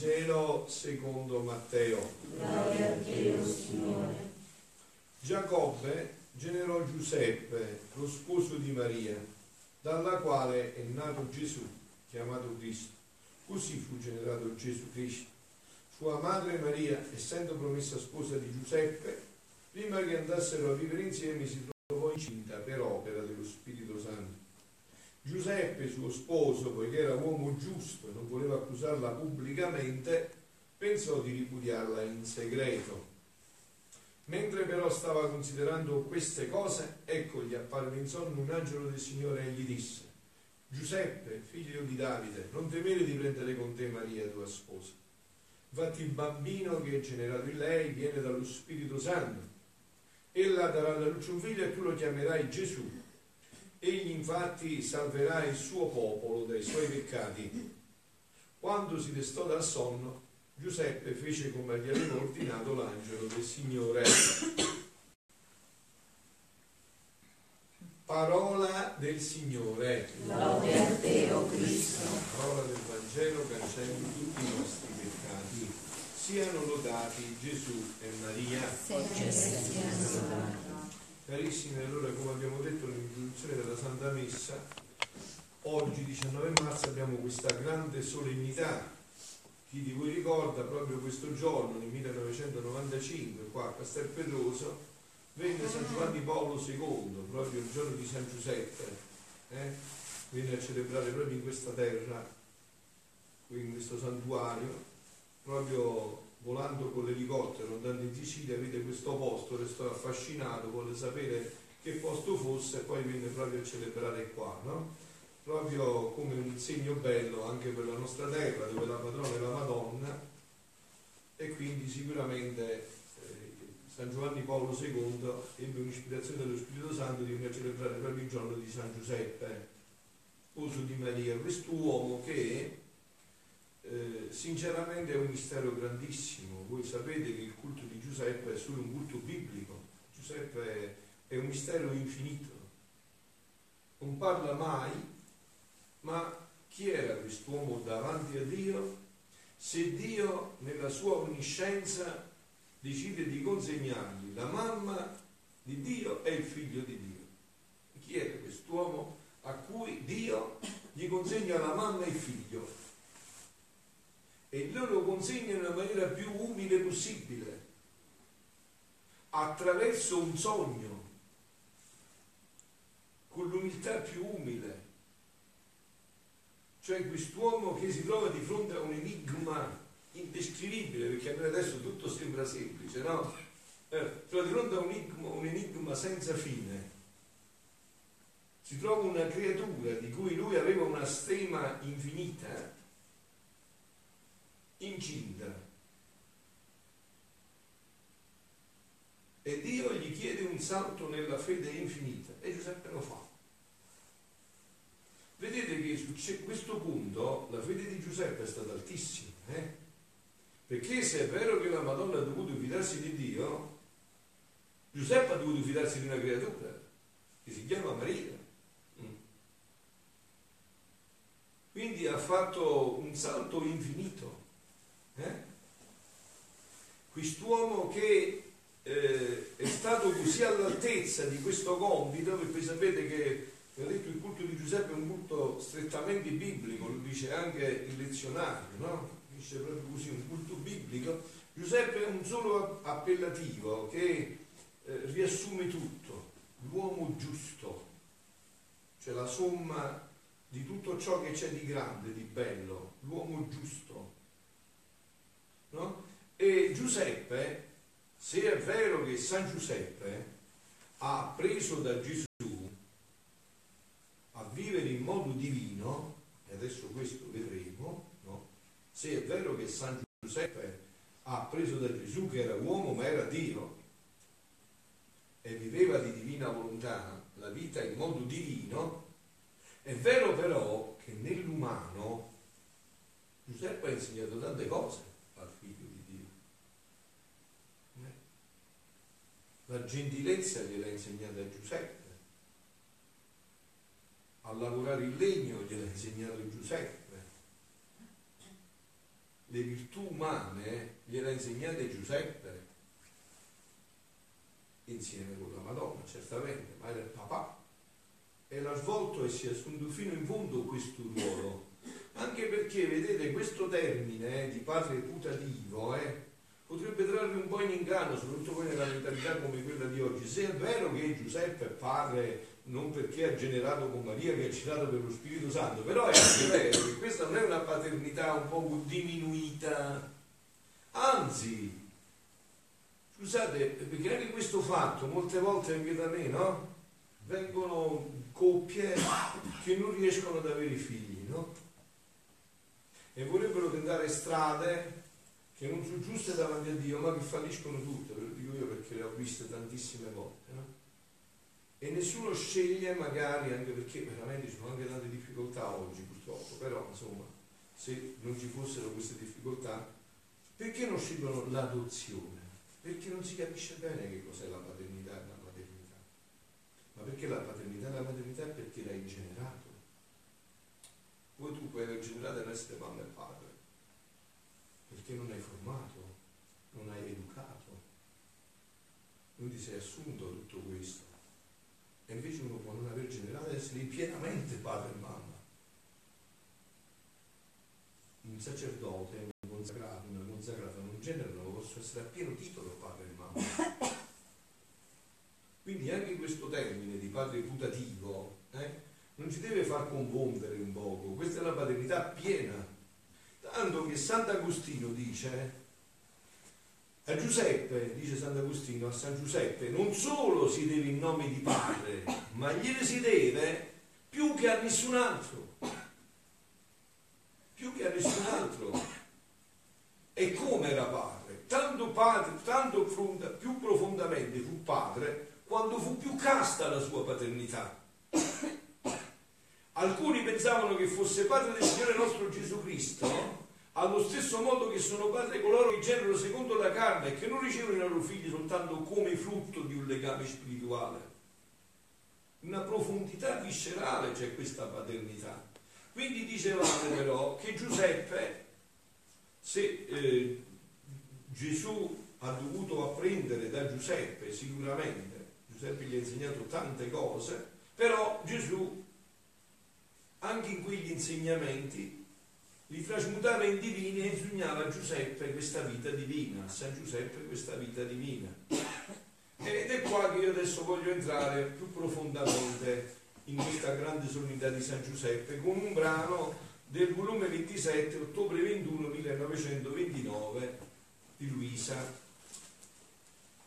Vangelo secondo Matteo. Gloria a Dio, Signore. Giacobbe generò Giuseppe, lo sposo di Maria, dalla quale è nato Gesù, chiamato Cristo. Così fu generato Gesù Cristo. Sua madre Maria, essendo promessa sposa di Giuseppe, prima che andassero a vivere insieme si trovò incinta per opera dello Spirito. Giuseppe, suo sposo, poiché era uomo giusto e non voleva accusarla pubblicamente, pensò di ripudiarla in segreto. Mentre però stava considerando queste cose, ecco gli apparve in sonno un angelo del Signore e gli disse, Giuseppe, figlio di Davide, non temere di prendere con te Maria, tua sposa. Infatti il bambino che è generato in lei viene dallo Spirito Santo. Ella darà alla luce un figlio e tu lo chiamerai Gesù. Egli infatti salverà il suo popolo dai suoi peccati. Quando si destò dal sonno, Giuseppe fece come gli aveva ordinato l'angelo del Signore. Parola del Signore. Lode a te, o Cristo. Parola del Vangelo cancelli tutti i nostri peccati. Siano lodati Gesù e Maria. Sempre siano lodati. Carissimi, allora come abbiamo detto nell'introduzione della Santa Messa, oggi 19 marzo abbiamo questa grande solennità. Chi di voi ricorda proprio questo giorno, nel 1995, qua a Castel Pedroso, venne San Giovanni Paolo II, proprio il giorno di San Giuseppe, eh? venne a celebrare proprio in questa terra, qui in questo santuario, proprio volando con l'elicottero, andando in Sicilia, vede questo posto, restò affascinato, volle sapere che posto fosse e poi venne proprio a celebrare qua, no? Proprio come un segno bello anche per la nostra terra, dove la patrona è la Madonna, e quindi sicuramente eh, San Giovanni Paolo II ebbe un'ispirazione dello Spirito Santo di venire a celebrare proprio il giorno di San Giuseppe, sposo di Maria, quest'uomo che eh, sinceramente è un mistero grandissimo. Voi sapete che il culto di Giuseppe è solo un culto biblico. Giuseppe è un mistero infinito. Non parla mai, ma chi era quest'uomo davanti a Dio? Se Dio nella sua onniscienza decide di consegnargli la mamma di Dio e il figlio di Dio. Chi era quest'uomo a cui Dio gli consegna la mamma e il figlio? E loro consegnano nella maniera più umile possibile, attraverso un sogno, con l'umiltà più umile. Cioè quest'uomo che si trova di fronte a un enigma indescrivibile, perché a noi adesso tutto sembra semplice, no? Eh, trova di fronte a un enigma, un enigma senza fine. Si trova una creatura di cui lui aveva una stima infinita incinta. E Dio gli chiede un salto nella fede infinita e Giuseppe lo fa. Vedete che su questo punto la fede di Giuseppe è stata altissima, eh? perché se è vero che la Madonna ha dovuto fidarsi di Dio, Giuseppe ha dovuto fidarsi di una creatura che si chiama Maria. Mm. Quindi ha fatto un salto infinito. Eh? Quest'uomo che eh, è stato così all'altezza di questo compito, perché sapete che, ho detto, il culto di Giuseppe è un culto strettamente biblico, lo dice anche il lezionario, no? Dice proprio così, un culto biblico. Giuseppe è un solo appellativo che eh, riassume tutto, l'uomo giusto, cioè la somma di tutto ciò che c'è di grande, di bello, l'uomo giusto. E Giuseppe, se è vero che San Giuseppe ha preso da Gesù a vivere in modo divino, e adesso questo vedremo, no? se è vero che San Giuseppe ha preso da Gesù che era uomo ma era Dio e viveva di divina volontà la vita in modo divino, è vero però che nell'umano Giuseppe ha insegnato tante cose La gentilezza gliel'ha insegnata Giuseppe. A lavorare il legno gliel'ha insegnato Giuseppe. le virtù umane gliele ha insegnate Giuseppe insieme con la Madonna, certamente, ma era il papà e l'ha svolto e si è assunto fino in fondo questo ruolo. Anche perché, vedete, questo termine eh, di padre putativo eh, potrebbe trarre un po' in inganno, soprattutto poi nella mentalità come quella di oggi. Se è vero che Giuseppe è padre non perché ha generato con Maria che ha citato per lo Spirito Santo, però è anche vero che questa non è una paternità un po' diminuita, anzi, scusate, perché anche questo fatto molte volte anche da me, no? Vengono coppie che non riescono ad avere figli, no? E vorrebbero tentare strade che non sono giuste davanti a Dio, ma che falliscono tutte, ve lo dico io perché le ho viste tantissime volte, no? E nessuno sceglie magari, anche perché veramente ci sono anche tante difficoltà oggi purtroppo, però insomma, se non ci fossero queste difficoltà, perché non scelgono l'adozione? Perché non si capisce bene che cos'è la paternità e la maternità. Ma perché la paternità e la maternità è perché l'hai generato. Poi tu puoi aver generato e essere mamma e padre, perché non hai formato, non hai educato, non ti sei assunto tutto questo. E invece uno può non aver generato essere pienamente padre e mamma. Un sacerdote, un consacrato, una consacrata non generano, possono essere a pieno titolo padre e mamma. Quindi anche questo termine di padre putativo eh, non ci deve far confondere un poco, questa è la paternità piena. Tanto che Sant'Agostino dice a Giuseppe, dice Sant'Agostino, a San Giuseppe, non solo si deve in nome di padre, ma gliene si deve più che a nessun altro. Più che a nessun altro. E come era padre? Tanto padre, tanto più profondamente fu padre quando fu più casta la sua paternità. Alcuni pensavano che fosse padre del Signore nostro Gesù Cristo allo stesso modo che sono padri coloro che generano secondo la carne e che non ricevono i loro figli soltanto come frutto di un legame spirituale. Una profondità viscerale c'è questa paternità. Quindi dicevamo però che Giuseppe, se eh, Gesù ha dovuto apprendere da Giuseppe sicuramente, Giuseppe gli ha insegnato tante cose, però Gesù anche in quegli insegnamenti li trasmutava in divini e insegnava a Giuseppe questa vita divina, a San Giuseppe questa vita divina. Ed è qua che io adesso voglio entrare più profondamente in questa grande solennità di San Giuseppe con un brano del volume 27, ottobre 21, 1929 di Luisa.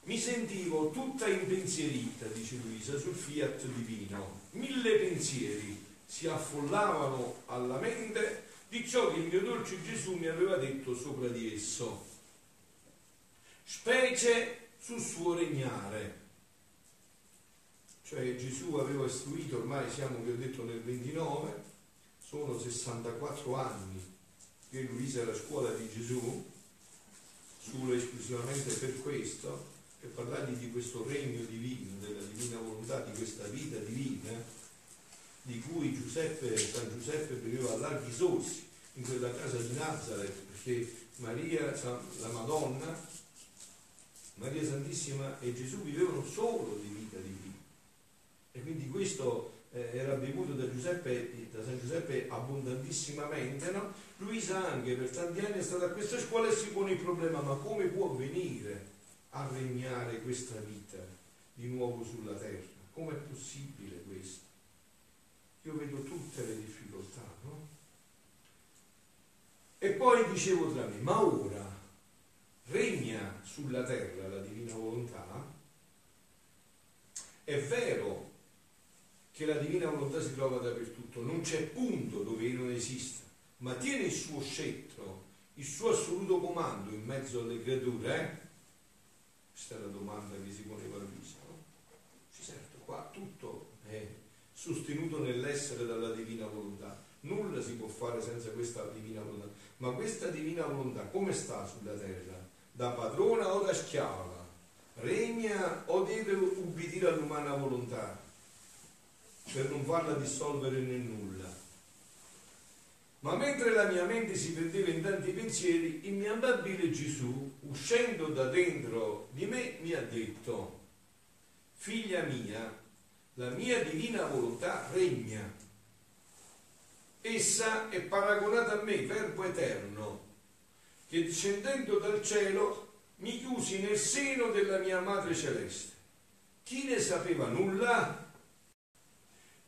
Mi sentivo tutta impensierita, dice Luisa, sul fiat divino. Mille pensieri si affollavano alla mente di ciò che il mio dolce Gesù mi aveva detto sopra di esso, specie sul suo regnare. Cioè Gesù aveva istruito, ormai siamo, vi ho detto, nel 29, sono 64 anni che Luisa è la scuola di Gesù, solo esclusivamente per questo, per parlargli di questo regno divino, della divina volontà, di questa vita divina, di cui Giuseppe, San Giuseppe beveva a larghi sorsi in quella casa di Nazareth, perché Maria, la Madonna, Maria Santissima e Gesù vivevano solo di vita divina. E quindi questo eh, era bevuto da, Giuseppe, da San Giuseppe abbondantissimamente, no? Luisa anche per tanti anni è stata a questa scuola e si pone il problema, ma come può venire a regnare questa vita di nuovo sulla terra? Com'è possibile questo? Io vedo tutte le difficoltà, no? E poi dicevo tra me, ma ora regna sulla terra la divina volontà? È vero che la divina volontà si trova dappertutto, non c'è punto dove non esista, ma tiene il suo scettro, il suo assoluto comando in mezzo alle creature? Eh? Questa è la domanda che si poneva Luisa, no? Ci certo, qua tutto sostenuto nell'essere dalla divina volontà. Nulla si può fare senza questa divina volontà. Ma questa divina volontà come sta sulla terra? Da padrona o da schiava? Regna o deve ubbidire all'umana volontà per non farla dissolvere nel nulla? Ma mentre la mia mente si perdeva in tanti pensieri, il mio amabile Gesù, uscendo da dentro di me, mi ha detto, figlia mia, la mia divina volontà regna. Essa è paragonata a me, verbo eterno, che discendendo dal cielo mi chiusi nel seno della mia madre celeste. Chi ne sapeva nulla?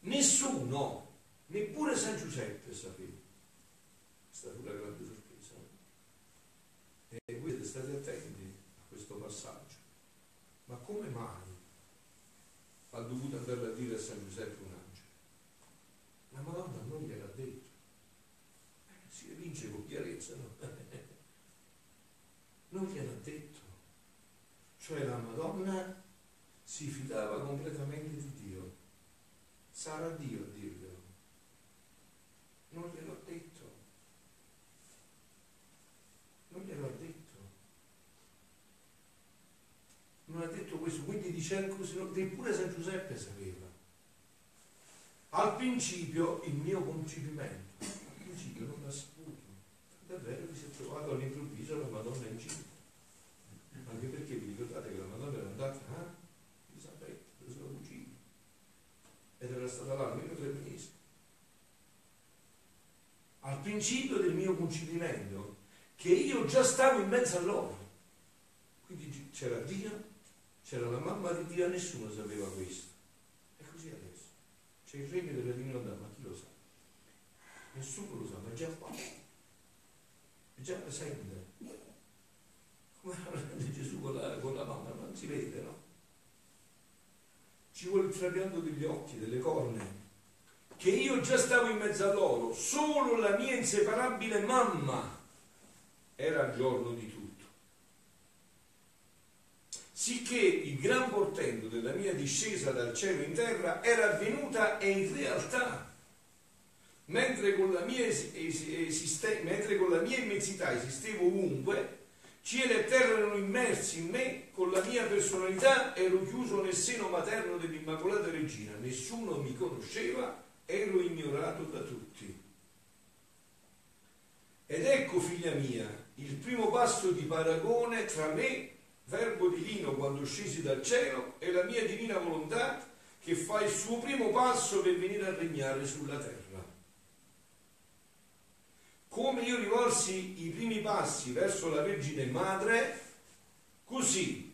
Nessuno, neppure San Giuseppe sapeva. Questa fu la grande sorpresa. E voi stati attenti a questo passaggio. Ma come mai ha dovuto andare a dire a San Giuseppe un angelo? La Madonna non gliel'ha detto. Eh, si evince con chiarezza, no? non gliel'ha detto. Cioè la Madonna si fidava completamente di Dio. Sarà Dio a dirglielo. Non gliel'ho detto. Non gliel'ho detto. Non ha detto così, neppure San Giuseppe sapeva. Al principio il mio concepimento, al principio non l'ha saputo. Davvero vi si è trovato all'improvviso la Madonna in cielo. Anche perché vi ricordate che la Madonna era andata a eh? Elisabetta, la sua cugina, ed era stata là almeno tre mesi. Al principio del mio concepimento, che io già stavo in mezzo a loro. Quindi c'era Dio, c'era la mamma di Dio, nessuno sapeva questo. E così adesso. C'è il regno della divinità, ma chi lo sa? Nessuno lo sa, ma è già qua. È già presente. Come la Gesù con la, con la mamma, non si vede, no? Ci vuole il trapianto degli occhi, delle corne. Che io già stavo in mezzo a loro, solo la mia inseparabile mamma era il giorno di tutto. Sicché il gran portento della mia discesa dal cielo in terra era avvenuta e in realtà, mentre con la mia, esiste, mentre con la mia immensità esistevo ovunque, cielo e terra erano immersi in me, con la mia personalità ero chiuso nel seno materno dell'Immacolata Regina, nessuno mi conosceva, ero ignorato da tutti. Ed ecco, figlia mia, il primo passo di paragone tra me, verbo divino quando scesi dal cielo, e la mia divina volontà che fa il suo primo passo per venire a regnare sulla terra. Come io rivolsi i primi passi verso la Vergine Madre, così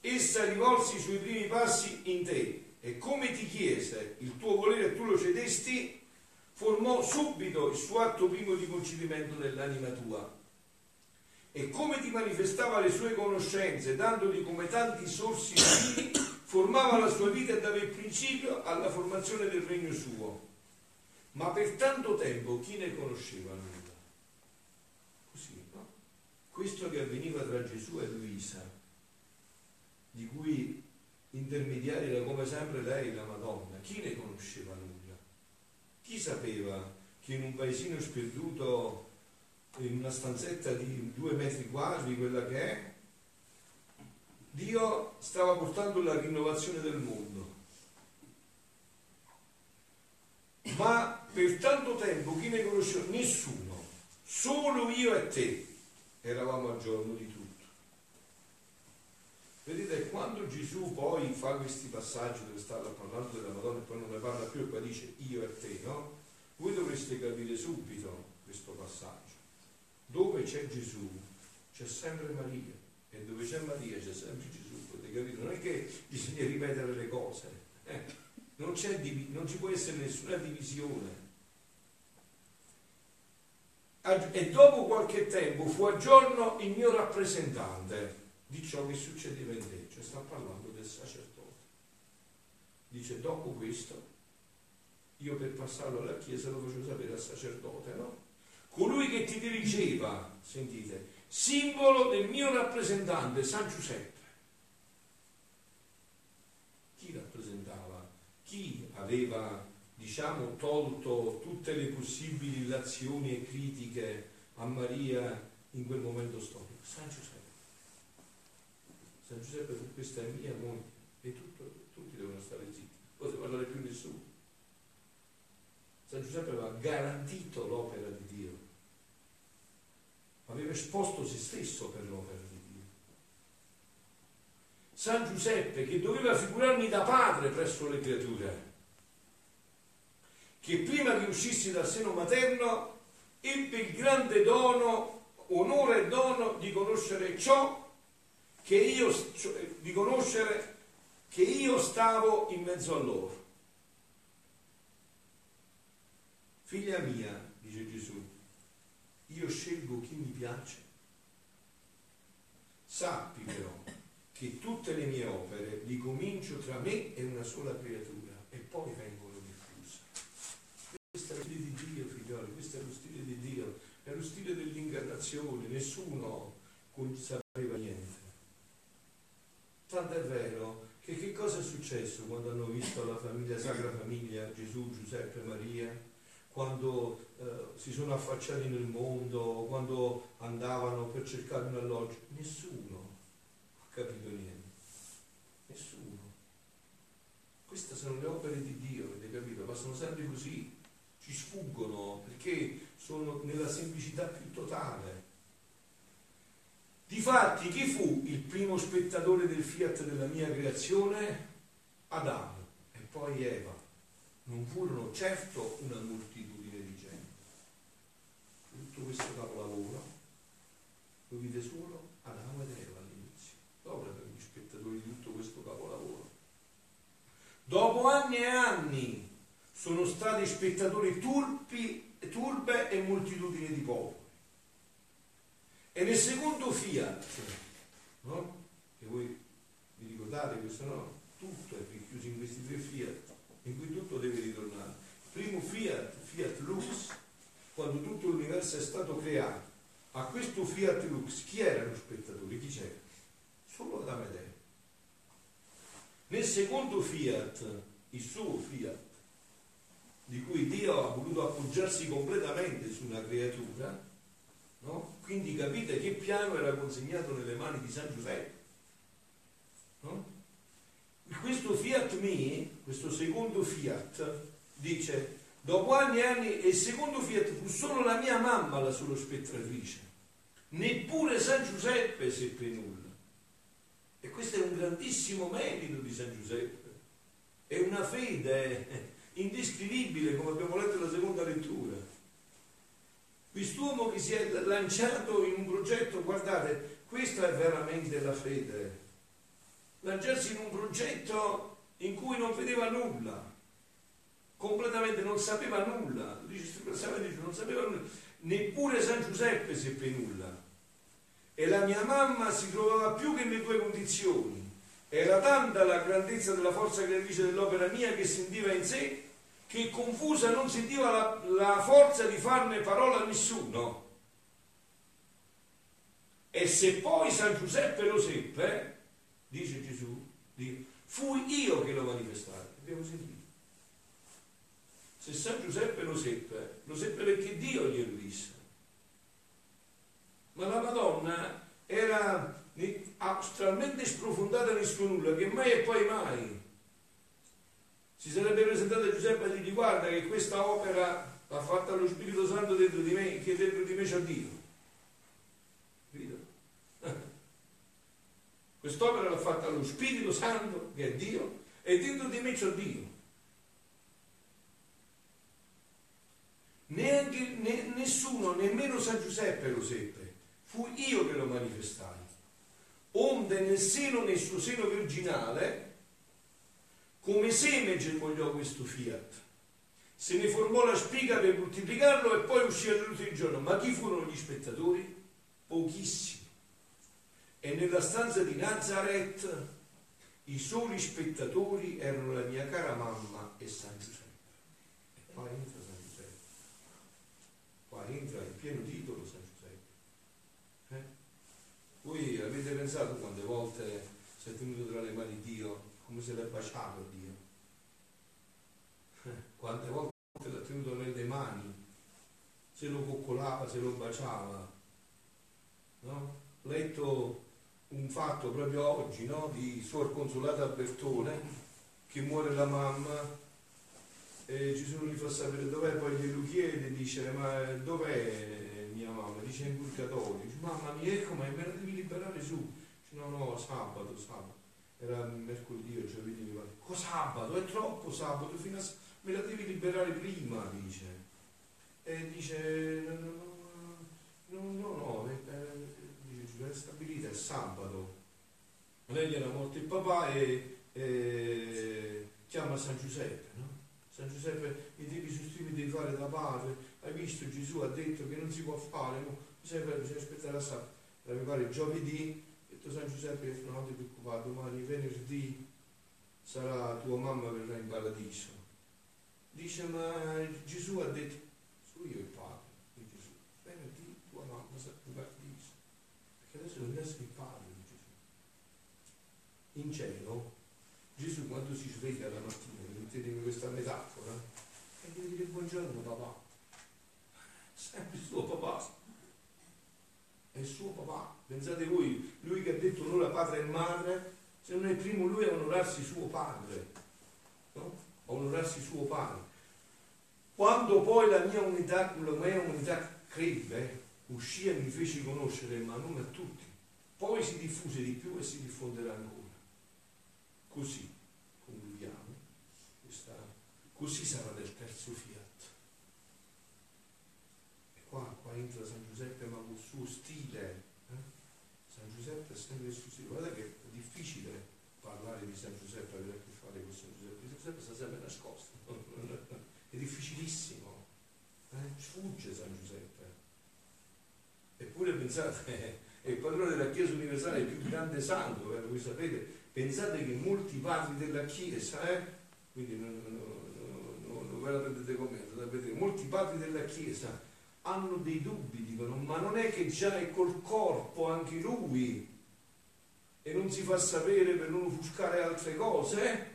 essa rivolsi i suoi primi passi in te e come ti chiese il tuo volere e tu lo cedesti, formò subito il suo atto primo di concepimento dell'anima tua. E come ti manifestava le sue conoscenze, dandoti come tanti sorsi divini, formava la sua vita e dava il principio alla formazione del regno suo. Ma per tanto tempo chi ne conosceva nulla? Così, no? Questo che avveniva tra Gesù e Luisa, di cui intermediaria era come sempre lei, la Madonna, chi ne conosceva nulla? Chi sapeva che in un paesino sperduto, in una stanzetta di due metri quadri, quella che è, Dio stava portando la rinnovazione del mondo. Ma per tanto tempo chi ne conosceva? Nessuno, solo io e te eravamo al giorno di tutto. Vedete, quando Gesù poi fa questi passaggi dove sta parlando della Madonna e poi non ne parla più e poi dice io e te, no? Voi dovreste capire subito questo passaggio. Dove c'è Gesù c'è sempre Maria e dove c'è Maria c'è sempre Gesù, potete capire? Non è che bisogna ripetere le cose, eh? non, non ci può essere nessuna divisione. E dopo qualche tempo fu a giorno il mio rappresentante di ciò che succedeva in te, cioè sta parlando del sacerdote. Dice, dopo questo, io per passarlo alla chiesa lo facevo sapere al sacerdote, no? Colui che ti dirigeva, sentite, simbolo del mio rappresentante, San Giuseppe. Chi rappresentava? Chi aveva, diciamo, tolto tutte le possibili illazioni e critiche a Maria in quel momento storico? San Giuseppe. San Giuseppe questa è mia moglie e tutto, tutti devono stare zitti, non poteva parlare più nessuno. San Giuseppe aveva garantito l'opera di Dio esposto se stesso per l'opera di Dio. San Giuseppe che doveva figurarmi da padre presso le creature, che prima che uscissi dal seno materno ebbe il grande dono, onore e dono di conoscere ciò che io, cioè, di conoscere che io stavo in mezzo a loro. Figlia mia, dice Gesù, io scelgo chi mi piace. Sappi però che tutte le mie opere li comincio tra me e una sola creatura e poi vengono diffuse. Questo è lo stile di Dio, figlioli, questo è lo stile di Dio, è lo stile dell'incarnazione, nessuno sapeva niente. Tanto è vero che che cosa è successo quando hanno visto la famiglia, Sacra Famiglia, Gesù, Giuseppe, Maria? Quando eh, si sono affacciati nel mondo, quando andavano per cercare un alloggio. Nessuno ha capito niente. Nessuno. Queste sono le opere di Dio, avete capito? Passano sempre così, ci sfuggono perché sono nella semplicità più totale. Difatti, chi fu il primo spettatore del fiat della mia creazione? Adamo e poi Eva non furono certo una moltitudine di gente. Tutto questo capolavoro lo vide solo Adamo ed Eva all'inizio. Dopo erano gli spettatori di tutto questo capolavoro. Dopo anni e anni sono stati spettatori turpi, turbe e moltitudini di popoli. E nel secondo fiat, no? che voi vi ricordate questo no? Tutto è richiuso in questi tre fiat in cui tutto deve ritornare. Primo Fiat, Fiat Lux, quando tutto l'universo è stato creato, a questo Fiat Lux chi erano lo spettatore? Chi c'era? Solo Adamo ed Eva. Nel secondo Fiat, il suo Fiat, di cui Dio ha voluto appoggiarsi completamente su una creatura, no? quindi capite che piano era consegnato nelle mani di San Giuseppe. No? Questo Fiat Mi, questo secondo Fiat, dice, dopo anni e anni, e il secondo Fiat fu solo la mia mamma la solo spettatrice, neppure San Giuseppe seppe nulla. E questo è un grandissimo merito di San Giuseppe, è una fede indescrivibile, come abbiamo letto nella seconda lettura. Quest'uomo che si è lanciato in un progetto, guardate, questa è veramente la fede lanciarsi in un progetto in cui non vedeva nulla, completamente non sapeva nulla, non sapeva nulla, neppure San Giuseppe seppe nulla. E la mia mamma si trovava più che nelle due condizioni. Era tanta la grandezza della forza creatrice dell'opera mia che sentiva in sé che confusa non sentiva la, la forza di farne parola a nessuno. E se poi San Giuseppe lo seppe, dice Gesù, dice, fui io che lo manifestai. Abbiamo sentito. Se San Giuseppe lo seppe, lo seppe perché Dio glielo disse. Ma la Madonna era talmente sprofondata nel suo nulla che mai e poi mai si sarebbe presentata a Giuseppe e gli guarda che questa opera l'ha fatta lo Spirito Santo dentro di me, che dentro di me c'è Dio. Quest'opera l'ha fatta lo Spirito Santo, che è Dio, e dentro di me c'è Dio. Neanche, ne, nessuno, nemmeno San Giuseppe lo seppe, fu io che lo manifestai. Onde nel seno, nel suo seno virginale, come seme germogliò questo fiat. Se ne formò la spiga per moltiplicarlo e poi uscì all'ultimo giorno. Ma chi furono gli spettatori? Pochissimi e nella stanza di Nazareth i soli spettatori erano la mia cara mamma e San Giuseppe. Qua entra San Giuseppe. Qua entra il pieno titolo San Giuseppe. Eh? Voi avete pensato quante volte si è tenuto tra le mani Dio, come se l'è baciato Dio? Eh? Quante volte l'ha tenuto nelle mani, se lo coccolava, se lo baciava. No? Letto un fatto proprio oggi no? di Suor Consolata Bertone che muore la mamma e Gesù gli fa sapere dov'è, poi glielo chiede e dice ma dov'è mia mamma, dice in purgatorio, dice, mamma mia, ecco, ma me la devi liberare su. Dice, no, no, sabato, sabato. Era mercoledì o giovedì, mi pare. Oh, sabato, è troppo sabato, fino a... me la devi liberare prima, dice. E dice, no, no, no, no, no eh, eh, è stabilita, è sabato. Lei era morto il papà e, e chiama San Giuseppe, no? San Giuseppe, mi devi sostituire, devi fare da padre, hai visto Gesù ha detto che non si può fare, no? bisogna, bisogna aspettare la sabato. Mi pare giovedì, ha detto San Giuseppe, non ti preoccupare, domani venerdì sarà tua mamma verrà in paradiso. Dice, ma Gesù ha detto, sono io il padre di Gesù, venerdì tua mamma sarà in paradiso. Non essere il padre di Gesù. In cielo, Gesù quando si sveglia la mattina, mettetemi questa metafora, e deve dire buongiorno papà. Sempre il suo papà. È il suo papà. Pensate voi, lui che ha detto onora padre e madre, se non è primo lui a onorarsi suo padre, no? A onorarsi suo padre. Quando poi la mia unità, la mia unità crebbe, uscì e mi fece conoscere, ma non a tutti. Poi si diffuse di più e si diffonderà ancora. Così concludiamo. Questa, così sarà del terzo fiat. E qua, qua entra San Giuseppe, ma col suo stile. Eh? San Giuseppe è sempre il suo stile. Guardate che è difficile parlare di San Giuseppe, avere a che fare con San Giuseppe. San Giuseppe sta sempre nascosto. È difficilissimo. Eh? Sfugge San Giuseppe. Eppure pensate, è il padrone della Chiesa universale, il più grande santo, eh? voi sapete, pensate che molti padri della Chiesa, eh? quindi non, non, non, ve la prendete con me, sapete, molti padri della Chiesa hanno dei dubbi, dicono, ma non è che già è col corpo anche lui e non si fa sapere per non offuscare altre cose? Eh?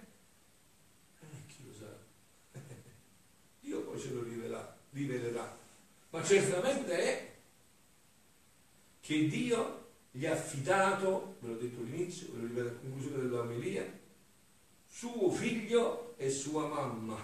Dio poi ce lo rivelerà, rivelerà. Ma certamente è che Dio gli ha affidato, ve l'ho detto all'inizio, ve lo ripeto a conclusione dell'omelia, suo figlio e sua mamma.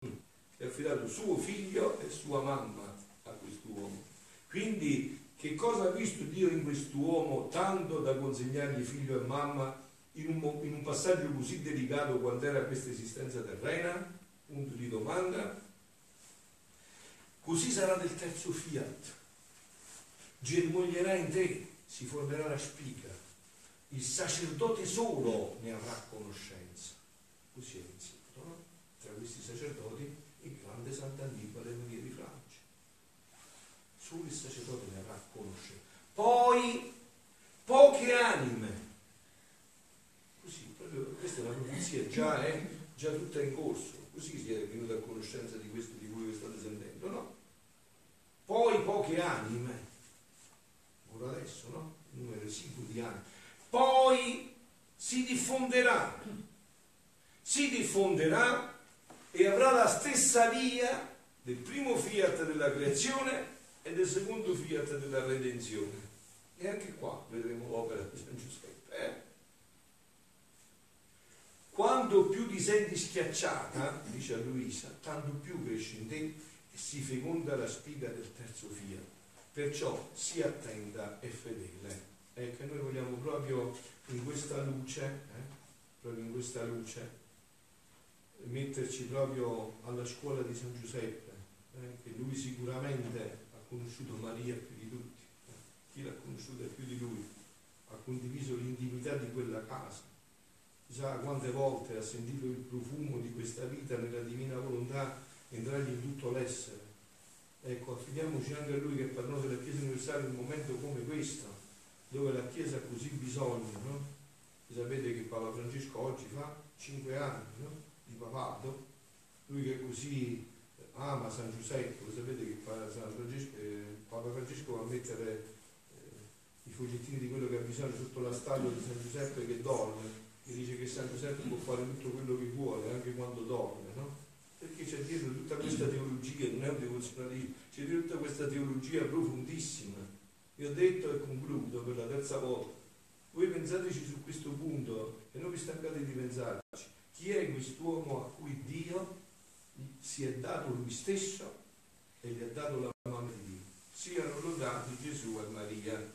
Gli ha affidato suo figlio e sua mamma a quest'uomo. Quindi che cosa ha visto Dio in quest'uomo tanto da consegnargli figlio e mamma in un, in un passaggio così delicato quando era questa esistenza terrena? Punto di domanda. Così sarà del terzo fiat. Germoglierà in te, si formerà la spiga. Il sacerdote solo ne avrà conoscenza. Così è iniziato, no? Tra questi sacerdoti il grande Sant'Annibale Maria di Francia. Solo il sacerdote ne avrà conoscenza. Poi poche anime. Così, proprio, questa è una profezia, già è già tutta in corso. Così si è venuto a conoscenza di questo di cui state sentendo, no? Poi poche anime ora adesso, no? Un numero esiguo di anni. Poi si diffonderà, si diffonderà e avrà la stessa via del primo fiat della creazione e del secondo fiat della redenzione. E anche qua vedremo l'opera di San Giuseppe. Eh? Quando più ti senti schiacciata, dice a Luisa, tanto più cresce in te e si feconda la spiga del terzo fiat. Perciò si attenta e fedele. Ecco, noi vogliamo proprio in questa luce, eh, proprio in questa luce, metterci proprio alla scuola di San Giuseppe, eh, che lui sicuramente ha conosciuto Maria più di tutti. Eh. Chi l'ha conosciuta più di lui? Ha condiviso l'intimità di quella casa. Chissà quante volte ha sentito il profumo di questa vita nella divina volontà entrargli in tutto l'essere Ecco, affidiamoci anche a Lui che è padrone della Chiesa universale in un momento come questo, dove la Chiesa ha così bisogno, no? sapete che Papa Francesco oggi fa cinque anni no? di papato, lui che così ama San Giuseppe, lo sapete che Papa Francesco, eh, Papa Francesco va a mettere eh, i fogliettini di quello che ha bisogno sotto la statua di San Giuseppe che dorme, e dice che San Giuseppe può fare tutto quello che vuole, anche quando dorme, no? Perché c'è dietro tutta questa teologia, non è un devozionalismo, c'è dietro tutta questa teologia profondissima. Vi ho detto e concludo per la terza volta. Voi pensateci su questo punto e non vi stancate di pensarci. Chi è quest'uomo a cui Dio si è dato lui stesso e gli ha dato la mano di Dio? Siano lodati Gesù e Maria.